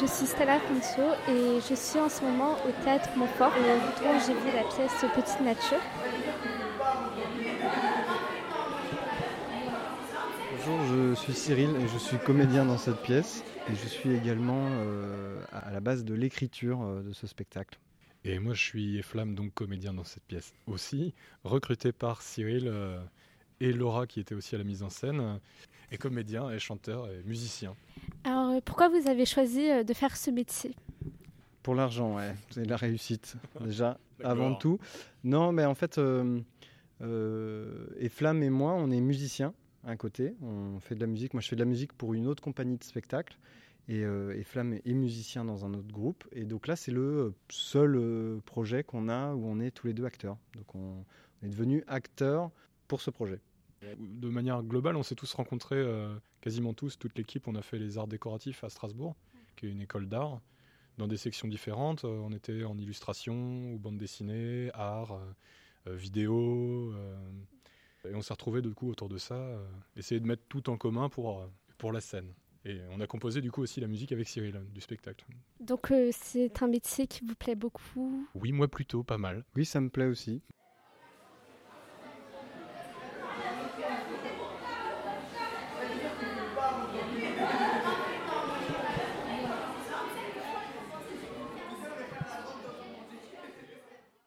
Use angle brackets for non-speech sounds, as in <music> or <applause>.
Je suis Stella Fonso et je suis en ce moment au théâtre Montfort où j'ai vu la pièce Petite Nature. Bonjour, je suis Cyril et je suis comédien dans cette pièce et je suis également euh, à la base de l'écriture euh, de ce spectacle. Et moi je suis Eflam, donc comédien dans cette pièce aussi, recruté par Cyril euh, et Laura qui était aussi à la mise en scène, et comédien et chanteur et musicien. Alors pourquoi vous avez choisi de faire ce métier? Pour l'argent, ouais, c'est la réussite <laughs> déjà, avant tout. Non, mais en fait, euh, Eflam et moi, on est musiciens à côté. On fait de la musique. Moi, je fais de la musique pour une autre compagnie de spectacle. Et, euh, Flamme est musicien dans un autre groupe. Et donc là, c'est le seul euh, projet qu'on a où on est tous les deux acteurs. Donc on, est devenus acteurs pour ce projet. De manière globale, on s'est tous rencontrés, euh, quasiment tous, toute l'équipe. On a fait les arts décoratifs à Strasbourg, qui est une école d'art, dans des sections différentes. on était en illustration ou bande dessinée, art, vidéo. Et on s'est retrouvés du coup autour de ça, euh, essayer de mettre tout en commun pour, euh, pour la scène. Et on a composé du coup aussi la musique avec Cyril euh, du spectacle. Donc c'est un métier qui vous plaît beaucoup? Oui, moi plutôt, pas mal. Oui, ça me plaît aussi. problem.